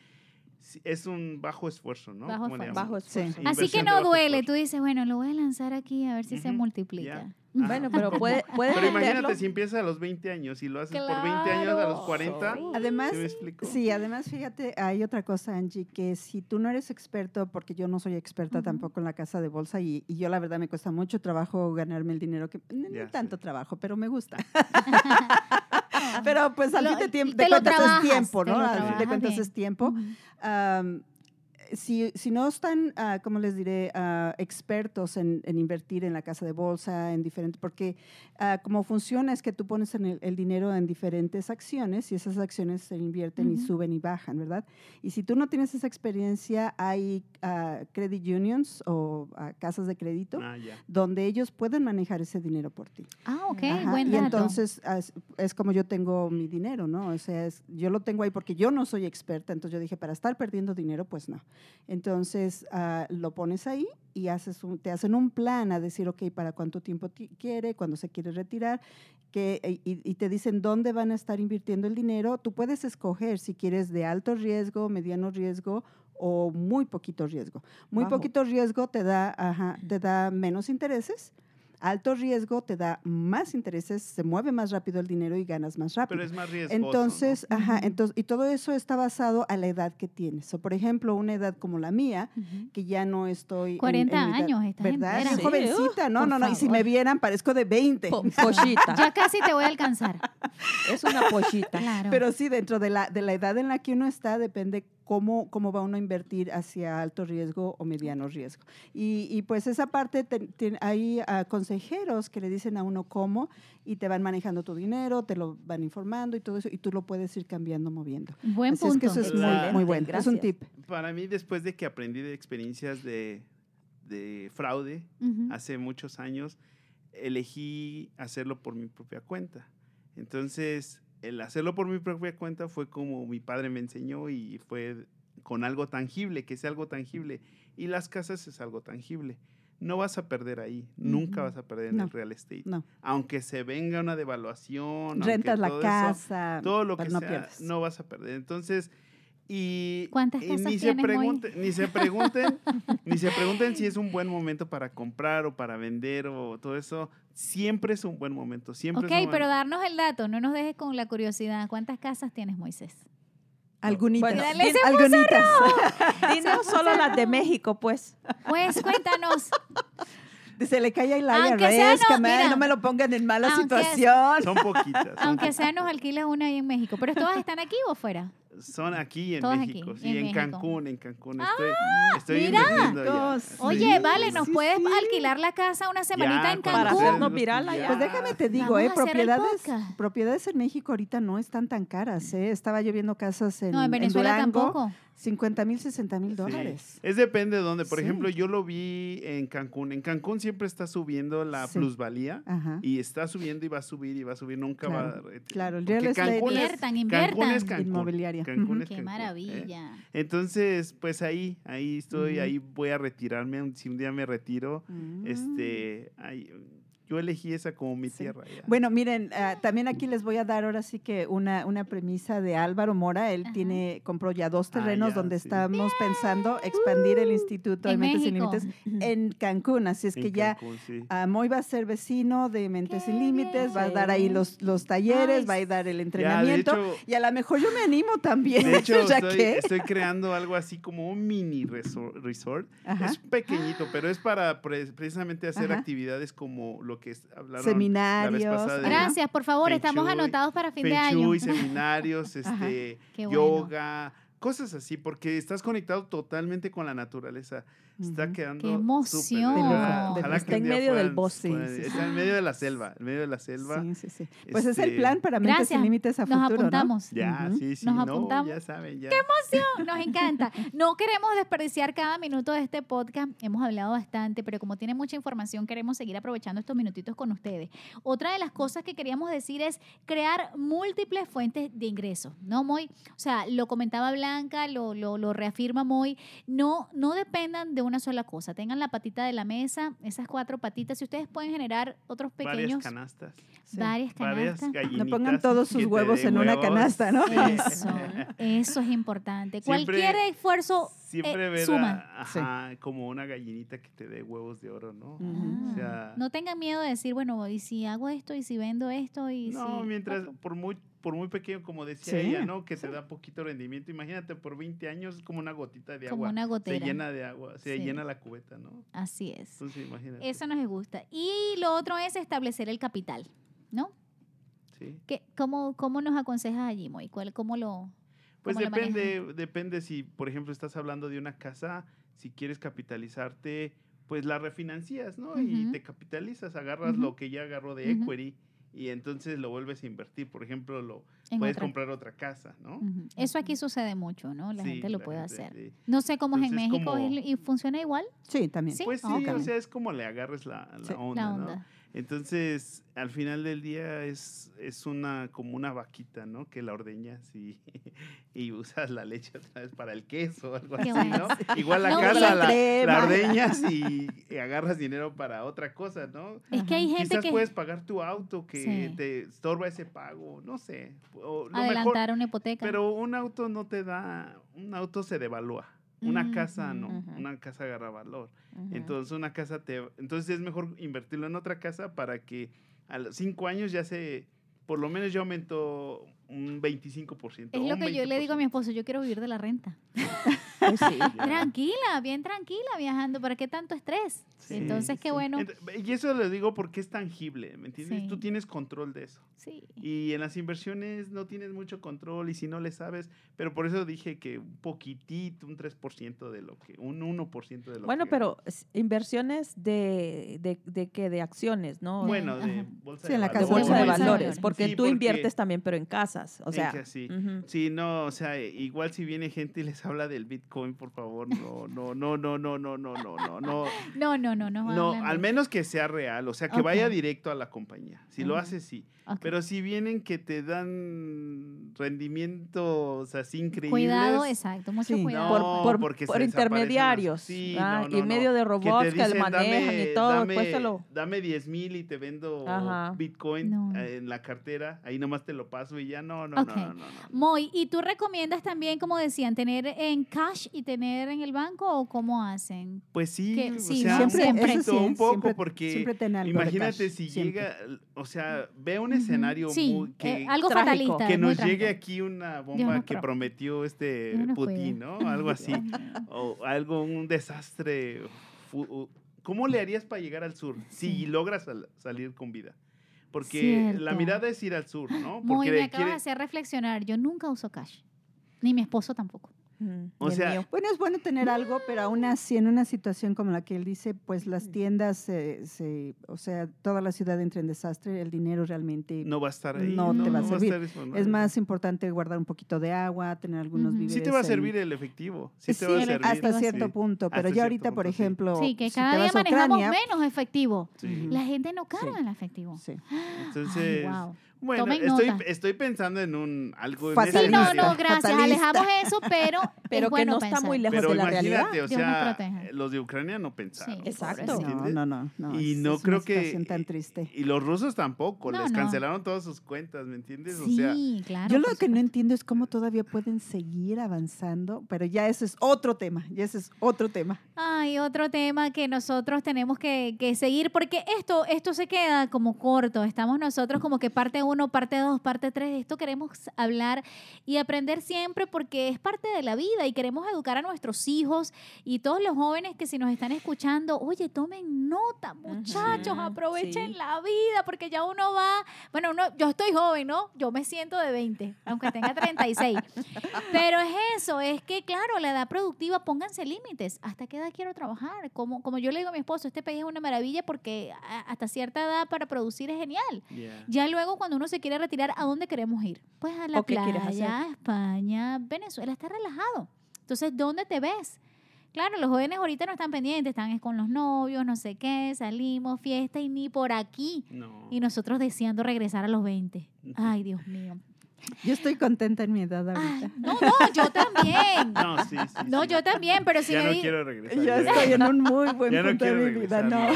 Sí, Es un bajo esfuerzo, ¿no? Bajo ¿Cómo le esfuerzo. llamamos? Bajo esfuerzo. Sí. Así que no duele. esfuerzo. Tú dices, bueno, lo voy a lanzar aquí a ver si se multiplica. ya. Bueno, pero puede, puede Pero venderlo. imagínate si empieza a los 20 años y lo haces por 20 años a los Claro. 40. Sí. Además, ¿Sí me explico? Sí, además, fíjate, hay otra cosa, Angie, que si tú no eres experto, porque yo no soy experta tampoco en la casa de bolsa y, y yo la verdad me cuesta mucho trabajo ganarme el dinero, que no Ya tanto trabajo, pero me gusta. pero pues al fin de, tiempo, te de lo cuentas trabajas, es tiempo, te ¿no? lo Al fin de trabajas cuentas bien. es tiempo. Ujú. Si, si no están, ¿cómo les diré?, ah, expertos en, en invertir en la casa de bolsa, en diferentes, porque ah, como funciona es que tú pones en el, el dinero en diferentes acciones y esas acciones se invierten y suben y bajan, ¿verdad? Y si tú no tienes esa experiencia, hay credit unions o casas de crédito Ah, donde ellos pueden manejar ese dinero por ti. Ah, ok, Ajá, buen y dato. entonces es, es como yo tengo mi dinero, ¿no? O sea, es- yo lo tengo ahí porque yo no soy experta, entonces yo dije, para estar perdiendo dinero, pues no. Entonces ah, lo pones ahí y haces un- te hacen un plan a decir, ok, para cuánto tiempo ti- quiere, cuándo se quiere retirar, que, y, y te dicen dónde van a estar invirtiendo el dinero. Tú puedes escoger si quieres de alto riesgo, mediano riesgo o muy poquito riesgo. Muy Bajo. poquito riesgo te da, ajá, te da menos intereses. Alto riesgo te da más intereses, se mueve más rápido el dinero y ganas más rápido. Pero es más riesgoso, Entonces, ajá, entonces, y todo eso está basado a la edad que tienes. O por ejemplo, una edad como la mía, que ya no estoy. en- 40 en mi edad- años, estás ¿Verdad? Sí, jovencita, no, por no, no. Y si me vieran, parezco de 20. Po- pollita. Ya casi te voy a alcanzar. Es una pollita. Claro. Pero sí, dentro de la, de la edad en la que uno está, depende cómo, cómo va uno a invertir hacia alto riesgo o mediano riesgo. Y, y pues esa parte, te- te- hay ah, consejeros que le dicen a uno cómo y te van manejando tu dinero, te lo van informando y todo eso, y tú lo puedes ir cambiando, moviendo. Buen Así es que punto. eso es muy, muy bueno. Es un gracias. tip. Para mí, después de que aprendí de experiencias de, de fraude Ujú. hace muchos años, elegí hacerlo por mi propia cuenta. Entonces, el hacerlo por mi propia cuenta fue como mi padre me enseñó y fue con algo tangible, que sea algo tangible. Y las casas es algo tangible. No vas a perder ahí, nunca vas a perder en el real estate. No, Aunque se venga una devaluación, rentas la todo eso, casa, todo lo que no sea, pierdes. no vas a perder. Entonces, y, ¿Cuántas y casas ni se pregunten, ni se pregunten, ni se pregunten si es un buen momento para comprar o para vender o todo eso. Siempre es un buen momento, siempre. Ok, es un pero buen- darnos el dato, no nos dejes con la curiosidad. ¿Cuántas casas tienes, Moisés? Algunitas. Bueno, algunitas. Y no solo las de México, pues. Pues cuéntanos. Se le cae el sea, no, que me- mira. no me lo pongan en mala Aunque- situación. Son poquitas. son Aunque poquitas. sea, nos alquilas una ahí en México. ¿Pero todas están aquí o fuera? Son aquí en Todas aquí, México, en sí, en, México. Ah, Cancún, en Cancún. Estoy, estoy mira. Oye, vale, ¿nos sí, puedes sí. alquilar la casa una semanita Ya, en Para Cancún? sea- hacernos viral allá. Pues déjame te digo, Vamos eh, propiedades, propiedades en México ahorita no están tan caras. Eh. Estaba yo viendo casas en, No, en Venezuela Durango, tampoco. 50 mil, 60 mil Sí. dólares. Es depende de dónde. Por Sí. ejemplo, yo lo vi en Cancún. En Cancún siempre está subiendo la Sí. plusvalía. Ajá. Y está subiendo y va a subir y va a subir, nunca va a... Claro, retirar. claro, el real estate- es- Inviertan, Cancún es inviertan. Cancún. Inmobiliaria. Cancún Ujú. es Qué Cancún, ¿eh? maravilla. Entonces, pues ahí, ahí estoy, ahí voy a retirarme. un- Si un día me retiro, Mm. este, ahí, yo elegí esa como mi Sí. tierra. ya. Bueno, miren, ah, también aquí les voy a dar ahora sí que una, una premisa de Álvaro Mora. Él Ajá. tiene, compró ya dos Ah, terrenos ya, donde sí. estamos pensando expandir el Instituto de En Mentes Sin. Límites en Cancún. Así es En que ya Cancún, sí. ah, Moy va a ser vecino de Mentes Qué Sin Límites, va a dar ahí los, los talleres, Ay, va a dar el Ya, entrenamiento. hecho, y a lo mejor yo me animo también. de hecho ya estoy, que- estoy creando algo así como un mini resor- resort. Ajá. Es pequeñito, pero es para pre- precisamente hacer Ajá. actividades como lo que es- hablaron Seminarios. Gracias, por favor, estamos anotados para fin de año. Seminarios, este, bueno. yoga, cosas así, porque estás conectado totalmente con la naturaleza. Está quedando. ¡Qué emoción! Ojalá- ojalá Está en medio del bosque. puedan- Sí, sí, Está en medio de la selva, en medio de la selva. Sí, sí, sí. Pues es el Este, plan para Mentes Gracias. Sin Límites a Nos futuro, ¿no? apuntamos. Ya, sí, sí, Nos no, apuntamos. ya saben, ya. Nos encanta. No queremos desperdiciar cada minuto de este podcast. Hemos hablado bastante, pero como tiene mucha información, queremos seguir aprovechando estos minutitos con ustedes. Otra de las cosas que queríamos decir es crear múltiples fuentes de ingresos, ¿no, Moy? O sea, lo comentaba Blanca, lo, lo, lo reafirma Moy. No, no dependan de una sola cosa. Tengan la patita de la mesa, esas cuatro patitas. Si ustedes pueden generar otros Varias pequeños, canastas. Sí. varias Varias canastas. No pongan todos sus huevos en una canasta, ¿no? Sí. Eso, eso es importante. Siempre- Cualquier esfuerzo Siempre eh, ver suma. a- ajá, como una gallinita que te dé huevos de oro, ¿no? O sea, no tengan miedo de decir, bueno, y si hago esto, y si vendo esto, y no, si... mientras, por muy, por muy pequeño, como decía Sí, ella, ¿no? Que te da poquito rendimiento. Imagínate, por 20 años es como una gotita de Como agua. una Se gotera. llena de agua, se Sí. llena la cubeta, ¿no? Así es. Entonces, imagínate. Eso nos gusta. Y lo otro es establecer el capital, ¿no? Sí. ¿Qué, cómo, ¿Cómo nos aconsejas allí, Moy? ¿Cuál, ¿Cómo lo...? Pues ¿Cómo lo depende, depende si, por ejemplo, estás hablando de una casa, si quieres capitalizarte, pues la refinancias, ¿no? Y te capitalizas, agarras lo que ya agarró de equity y entonces lo vuelves a invertir. Por ejemplo, lo en puedes otra? comprar otra casa, ¿no? Eso aquí sucede mucho, ¿no? La Sí, gente lo la puede gente, hacer. sí. No sé cómo es en México como- ¿es- y funciona igual Sí, también. Sí. Pues sí, o sea, es como le agarres la, la Sí, onda, la ¿no? Entonces, al final del día es, es una como una vaquita, ¿no? Que la ordeñas y, y usas la leche otra vez para el queso o algo así. ¿no? Igual la No, casa la la, ordeñas y, y agarras dinero para otra cosa, ¿no? Es que hay gente Quizás que puedes pagar tu auto que Sí. te estorba ese pago, no sé. o lo adelantar mejor, una hipoteca. pero un auto no te da, un auto se devalúa. Una casa no, una casa agarra valor. Entonces una casa te, entonces es mejor invertirlo en otra casa para que a los cinco años ya se, por lo menos ya aumentó un 25%. es lo que yo le digo a mi 20%. esposo, yo quiero vivir de la renta. Pues sí. Tranquila, bien tranquila viajando. ¿Para qué tanto estrés? Sí, Entonces, qué sí. bueno. Y eso lo digo porque es tangible, ¿me entiendes? Sí. Tú tienes control de eso. Sí. Y en las inversiones no tienes mucho control y si no le sabes, pero por eso dije que un poquitito, un 3% de lo que, un 1% de lo Bueno, que pero s- inversiones de, de, de qué, de acciones, ¿no? Bueno, de bolsa Sí, de en la de casa valores. bolsa de bolsa de valores, valores. porque Sí, tú porque- inviertes también, pero en casas, o En sea. que sí. Sí, no, o sea, igual si viene gente y les habla del Bitcoin, por favor, no, no, no, no, no, no, no, no, no, no. No, no, no, no. No, al menos que sea real, o sea, que vaya directo a la compañía. Si lo hace, sí. Ok. Pero si vienen que te dan rendimientos así increíbles. Cuidado, exacto, mucho Sí, cuidado. por, No, por- porque por las- intermediarios. Sí, ¿ah? no, y no, en no. medio de que robots que, dicen, manejan dame, y todo, dame, después te lo... dame 10 mil y te vendo Ajá. Bitcoin No. eh, en la cartera, ahí nomás te lo paso y ya no, no, Ok. no, no, no, no. Moy, ¿y tú recomiendas también, como decían, tener en cash y tener en el banco o cómo hacen? Pues sí, Que- o sí, sea, Siempre. poquito, Eso sí, un poco, siempre- porque siempre imagínate cash, si siempre. llega, o sea, ve un. Escenario Sí, muy, que, eh, algo trágico. fatalista. que muy nos llegue aquí una bomba nos que pro- prometió este nos Putin. ¿no? Algo así. O algo, un desastre. ¿Cómo le harías para llegar al sur si Sí. logras sal- salir con vida? Porque la Cierto. mirada es ir al sur, ¿no? Porque me acabas quiere- de hacer reflexionar. Yo nunca uso cash. Ni mi esposo tampoco. O sea, mío. Bueno, es bueno tener algo, pero aún así, en una situación como la que él dice, pues las tiendas, se- se- o sea, toda la ciudad entra en desastre, el dinero realmente no va a estar ahí. no te va a servir. estar eso, ¿no? es más importante guardar un poquito de agua, tener algunos Ujú. víveres. Sí te va a en- servir el efectivo. Sí, Sí, te va a servir. hasta sí. cierto punto, pero Hasta ya ahorita, por punto, ejemplo, Sí, que si cada te día vas a manejamos Ucrania, menos efectivo. Sí. La gente no Sí. carga el efectivo. sí. Entonces, Ay, wow. Bueno, Tomen estoy, nota. estoy pensando en un algo en Sí, no, no, gracias. Fatalista. Alejamos eso, pero, Pero es que bueno no está pensar. muy lejos Pero de la realidad. imagínate, o Dios nos sea, proteja. los de Ucrania no pensaron. Sí, Exacto. ¿me No, entiendes? no, no, no. Y es- no es creo una que- situación tan triste. Y los rusos tampoco, No, les no. cancelaron todas sus cuentas, ¿me entiendes? Sí, O sea, claro. Yo lo por que no supuesto. entiendo es cómo todavía pueden seguir avanzando, pero ya ese es otro tema, ya ese es otro tema. Hay otro tema que nosotros tenemos que, que seguir, porque esto, esto se queda como corto. Estamos nosotros como que parte uno, parte dos, parte tres. De esto queremos hablar y aprender siempre porque es parte de la vida y queremos educar a nuestros hijos y todos los jóvenes que si nos están escuchando, oye, tomen nota, muchachos, aprovechen sí. la vida porque ya uno va, bueno, uno, yo estoy joven, ¿no? Yo me siento de 20, aunque tenga 36. Pero es eso, es que claro, la edad productiva, pónganse límites. ¿Hasta qué edad quiero trabajar? Como, como yo le digo a mi esposo, este país es una maravilla porque hasta cierta edad para producir es genial. yeah. Ya luego cuando uno se quiere retirar, ¿a dónde queremos ir? Pues a la ¿O qué quieres playa, España, Venezuela está relajado. Entonces, ¿dónde te ves? Claro, los jóvenes ahorita no están pendientes, están con los novios, no sé qué, salimos, fiesta y ni por aquí. No. Y nosotros deseando regresar a los 20. Ay, Dios mío. Yo estoy contenta en mi edad Ay, ahorita. no, no, yo también. No, sí, sí. No, sí. yo también, pero si ya me no di- quiero regresar. Ya ya- estoy en un muy buen ya no punto de quiero mi vida, no. no.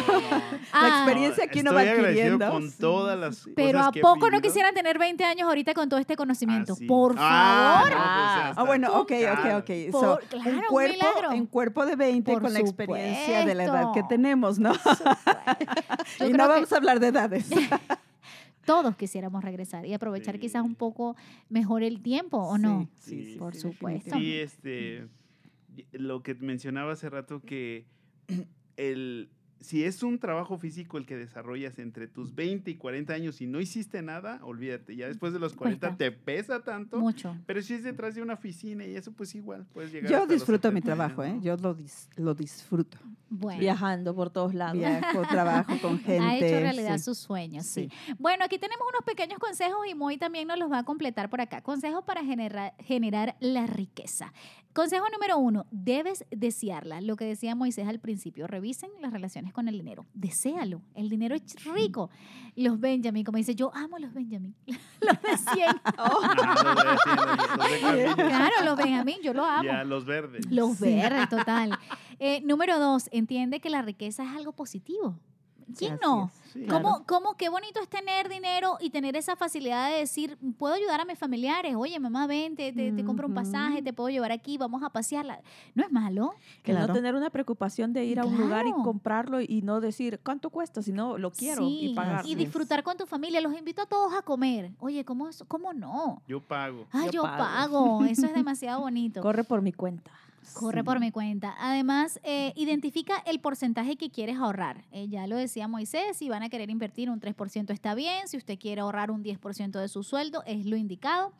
Ah, La experiencia aquí uno va adquiriendo. con todas las Pero cosas ¿a poco no quisieran tener 20 años ahorita con todo este conocimiento? Ah, sí. Por Ah, favor. no, pues, Ah, Ah, bueno, ok, ok, ok. Por- So, claro, un un cuerpo, milagro. en cuerpo de 20 Por con la experiencia de la edad que supuesto. tenemos, ¿no? Yo y no que vamos a hablar de edades. todos quisiéramos regresar y aprovechar Sí. quizás un poco mejor el tiempo, ¿o no? Sí, sí, Por sí, supuesto. Sí, este, lo que mencionaba hace rato que el, si es un trabajo físico el que desarrollas entre tus 20 y 40 años y no hiciste nada, olvídate, ya después de los 40 Cuesta. te pesa tanto, Mucho. pero si es detrás de una oficina y eso pues igual, puedes llegar Yo hasta los disfruto mi 70 trabajo, ¿eh? Yo lo, dis- lo disfruto. Bueno. Viajando por todos lados. Viajo, trabajo con gente. Ha hecho realidad sí. sus sueños, sí. Sí. Bueno, aquí tenemos unos pequeños consejos y Moy también nos los va a completar por acá. Consejos para generar, generar la riqueza. Consejo número uno, debes desearla. Lo que decía Moisés al principio, revisen las relaciones con el dinero. Deséalo. El dinero es rico. Los Benjamin, como dice, yo amo los Benjamin. los de 100. Ah, claro, los Benjamin, yo los amo. Ya, los verdes. Los verdes, total. Eh, número dos, entiende que la riqueza es algo positivo. ¿Quién no? Sí. ¿Cómo, cómo qué bonito es tener dinero y tener esa facilidad de decir, puedo ayudar a mis familiares? Oye, mamá, ven, te, te, te compro un pasaje, te puedo llevar aquí, vamos a pasearla. No es malo. Que Claro. no tener una preocupación de ir a un lugar y comprarlo y no decir cuánto cuesta, sino lo quiero Sí, y pagar. Y disfrutar con tu familia. Los invito a todos a comer. Oye, ¿cómo, es- cómo no? Yo pago. Ah, Yo yo, pago. pago. Eso es demasiado bonito. Corre por mi cuenta. Corre Sí. por mi cuenta. Además, eh, identifica el porcentaje que quieres ahorrar. Eh, ya lo decía Moisés, si van a querer invertir un 3% está bien, si usted quiere ahorrar un 10% de su sueldo es lo indicado.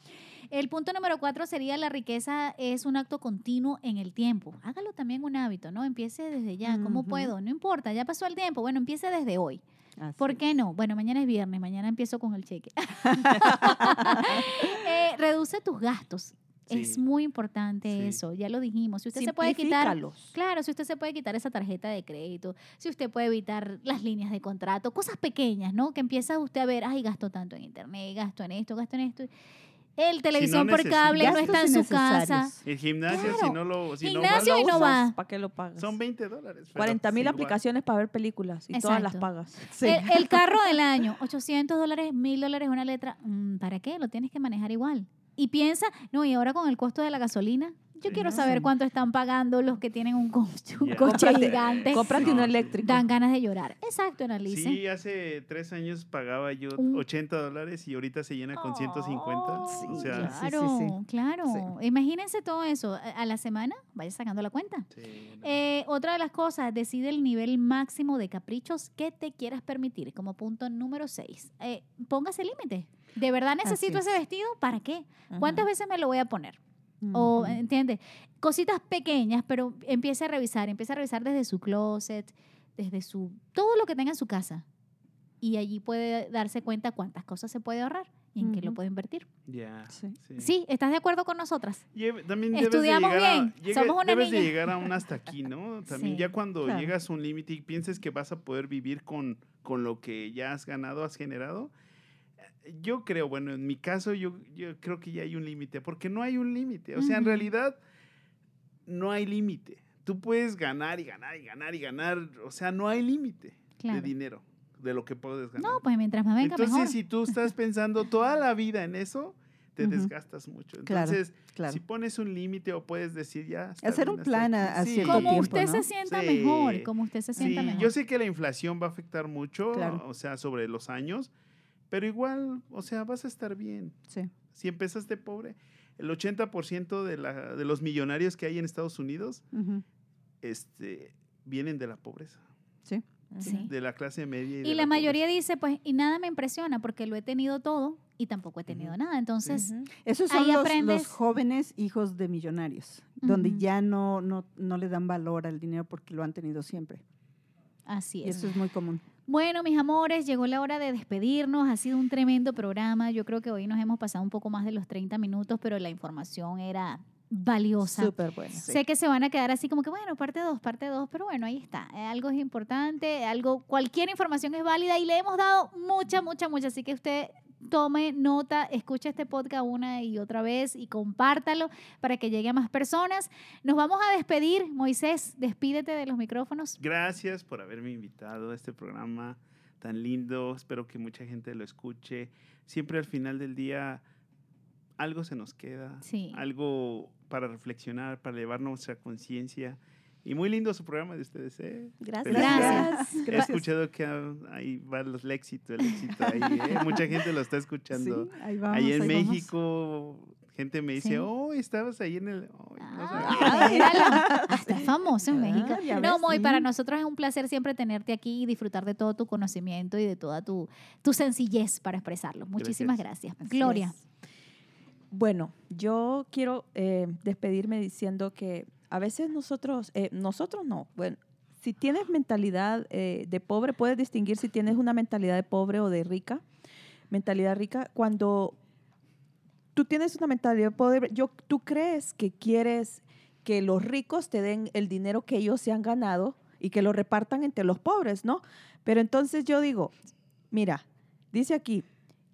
El punto número cuatro sería la riqueza es un acto continuo en el tiempo. Hágalo también un hábito, ¿no? Empiece desde ya. ¿Cómo puedo? No importa, ya pasó el tiempo. Bueno, empiece desde hoy. Así ¿Por qué no? Bueno, mañana es viernes, mañana empiezo con el cheque. Eh, reduce tus gastos. Es muy importante Sí. eso, ya lo dijimos. Si usted se puede quitar, claro, si usted se puede quitar esa tarjeta de crédito, si usted puede evitar las líneas de contrato, cosas pequeñas, ¿no? Que empieza usted a ver, ay, gasto tanto en internet, gasto en esto, gasto en esto. El televisión por cable no está en su casa. El gimnasio, Claro. si no lo. Si Gimnasio no y no va. ¿Para qué lo pagas? Son 20 dólares. pero 40 mil aplicaciones para ver películas y todas las pagas. Sí. El, el carro del año, 800 dólares, 1000 dólares una letra. mm, ¿Para qué? Lo tienes que manejar igual. Y piensa, no, y ahora con el costo de la gasolina, yo quiero saber cuánto están pagando los que tienen un, co- un coche Cómprate- gigante. Cómprate No, sí. eléctrico. Dan ganas de llorar. Exacto, analice. Sí, hace tres años pagaba yo Un- 80 dólares y ahorita se llena con 150. Oh, o sea, sí, claro, sí, sí. claro. Imagínense todo eso. A la semana, vaya sacando la cuenta. sí, no. Eh, otra de las cosas, decide el nivel máximo de caprichos que te quieras permitir, como punto número 6. póngase límite. ¿De verdad necesito es. ese vestido? ¿Para qué? Ajá. ¿Cuántas veces me lo voy a poner? O. ¿entiendes? Cositas pequeñas, pero empiece a revisar, empiece a revisar desde su closet, desde su, todo lo que tenga en su casa. Y allí puede darse cuenta cuántas cosas se puede ahorrar y en qué lo puede invertir. Ya. Sí. Sí, ¿estás de acuerdo con nosotras? También de Estudiamos bien, a, llega- somos una debes de niña. llegar a un hasta aquí, ¿no? También Sí, ya cuando claro. llegas a un límite y pienses que vas a poder vivir con, con lo que ya has ganado, has generado, yo creo, bueno, en mi caso yo, yo creo que ya hay un límite, porque no hay un límite. O sea, en realidad no hay límite. Tú puedes ganar y ganar y ganar y ganar, o sea, no hay límite Claro. de dinero, de lo que puedes ganar. No, pues mientras más venga, Entonces, mejor. si tú estás pensando toda la vida en eso, te desgastas mucho. Claro, Entonces, Claro. si pones un límite o puedes decir ya. Hacer un plan a- a Sí. cierto como tiempo, usted ¿no? se sienta Sí. mejor, como usted se sienta Sí, mejor. yo sé que la inflación va a afectar mucho, Claro. o sea, sobre los años, pero igual, o sea, vas a estar bien. Sí. Si empezaste pobre, el 80% de, la, de los millonarios que hay en Estados Unidos Ujú. este, vienen de la pobreza, Sí. Sí. de la clase media. Y, de Y la pobreza. mayoría dice, pues, y nada me impresiona porque lo he tenido todo y tampoco he tenido Ujú. nada. Entonces, Ujú. Esos son Ahí los, aprendes. los jóvenes hijos de millonarios, donde Ujú. ya no, no, no le dan valor al dinero porque lo han tenido siempre. así Y es. eso es muy común. Bueno, mis amores, llegó la hora de despedirnos. Ha sido un tremendo programa. Yo creo que hoy nos hemos pasado un poco más de los 30 minutos, pero la información era valiosa. Súper bueno. Sé que se van a quedar así como que, bueno, parte 2, parte 2, pero bueno, ahí está. Eh, Algo es importante, algo, cualquier información es válida y le hemos dado mucha, mucha, mucha. Así que usted tome nota, escuche este podcast una y otra vez y compártalo para que llegue a más personas. Nos vamos a despedir. Moisés, despídete de los micrófonos. Gracias por haberme invitado a este programa tan lindo. Espero que mucha gente lo escuche. Siempre al final del día algo se nos queda, Sí. algo para reflexionar, para elevar nuestra conciencia. Y muy lindo su programa de ustedes. ¿eh? Gracias. Gracias. He escuchado que ah, ahí va los- el éxito, el éxito ahí. ¿eh? Mucha gente lo está escuchando. Sí, ahí vamos. ahí en ahí vamos. México, gente me dice, Sí. oh, estabas ahí en el... no sabía". Ah. Hasta famoso en Ah, México. No, Moy, sí. para nosotros es un placer siempre tenerte aquí y disfrutar de todo tu conocimiento y de toda tu, tu sencillez para expresarlo. Muchísimas gracias. Gloria. es. Bueno, yo quiero eh, despedirme diciendo que a veces nosotros, eh, nosotros no, bueno, si tienes mentalidad eh, de pobre, puedes distinguir si tienes una mentalidad de pobre o de rica. Mentalidad rica, cuando tú tienes una mentalidad de pobre, yo, tú crees que quieres que los ricos te den el dinero que ellos se han ganado y que lo repartan entre los pobres, ¿no? Pero entonces yo digo, mira, dice aquí,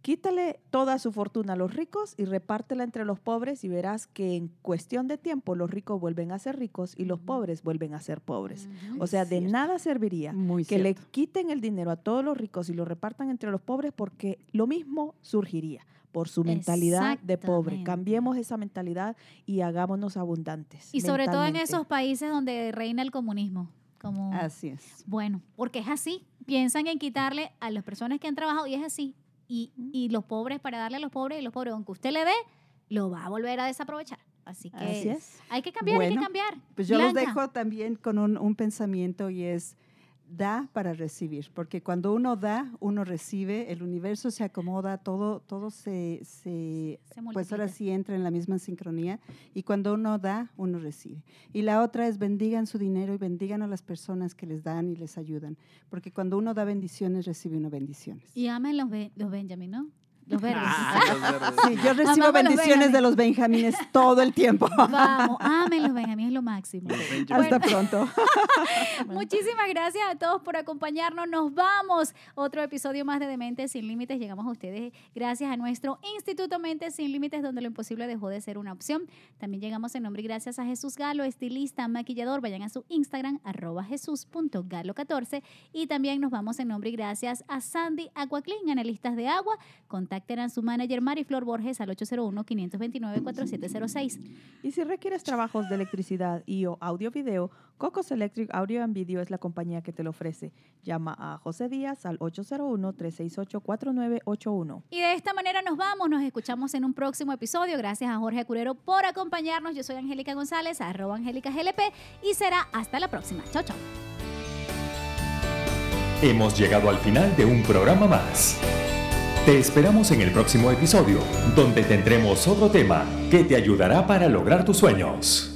quítale toda su fortuna a los ricos y repártela entre los pobres y verás que en cuestión de tiempo los ricos vuelven a ser ricos y los pobres vuelven a ser pobres. O sea, de nada serviría Muy que le quiten el dinero a todos los ricos y lo repartan entre los pobres porque lo mismo surgiría por su mentalidad de pobre. Cambiemos esa mentalidad y hagámonos abundantes. Y sobre todo en esos países donde reina el comunismo. Como, Así es. bueno, porque es así. Piensan en quitarle a las personas que han trabajado y es así. Y, y los pobres para darle a los pobres y los pobres, aunque usted le dé, lo va a volver a desaprovechar. Así que Así es. hay que cambiar, hay que Bueno, cambiar. Pues yo los Blanca. dejo también con un, un pensamiento y es da para recibir, porque cuando uno da, uno recibe, el universo se acomoda, todo, todo se, se Se pues ahora sí entra en la misma sincronía y cuando uno da, uno recibe. Y la otra es bendigan su dinero y bendigan a las personas que les dan y les ayudan, porque cuando uno da bendiciones, recibe uno bendiciones. Y amen los, los Benjamin, ¿no? Los verdes. Ah, los verdes. Sí, yo recibo Amamos bendiciones de los benjamines todo el tiempo. Vamos, amen los Benjamin, es lo máximo. Hasta pronto. Muchísimas gracias a todos por acompañarnos. Nos vamos. Otro episodio más de Dementes Sin Límites. Llegamos a ustedes gracias a nuestro Instituto Mentes Sin Límites, donde lo imposible dejó de ser una opción. También llegamos en nombre y gracias a Jesús Galo, estilista, maquillador. Vayan a su Instagram, arroba jesús.galo14. Y también nos vamos en nombre y gracias a Sandy Aquaclean, analistas de agua. Contacten a su manager Mariflor Borges al 801-529-4706. Y si requieres trabajos de electricidad y o audio video, Cocos Electric Audio and Video es la compañía que te lo ofrece. Llama a José Díaz al 801-368-4981. Y de esta manera nos vamos, nos escuchamos en un próximo episodio. Gracias a Jorge Curero por acompañarnos. Yo soy Angélica González, arroba Angélica GLP y será hasta la próxima. Chao, chao. Hemos llegado al final de un programa más. Te esperamos en el próximo episodio, donde tendremos otro tema que te ayudará para lograr tus sueños.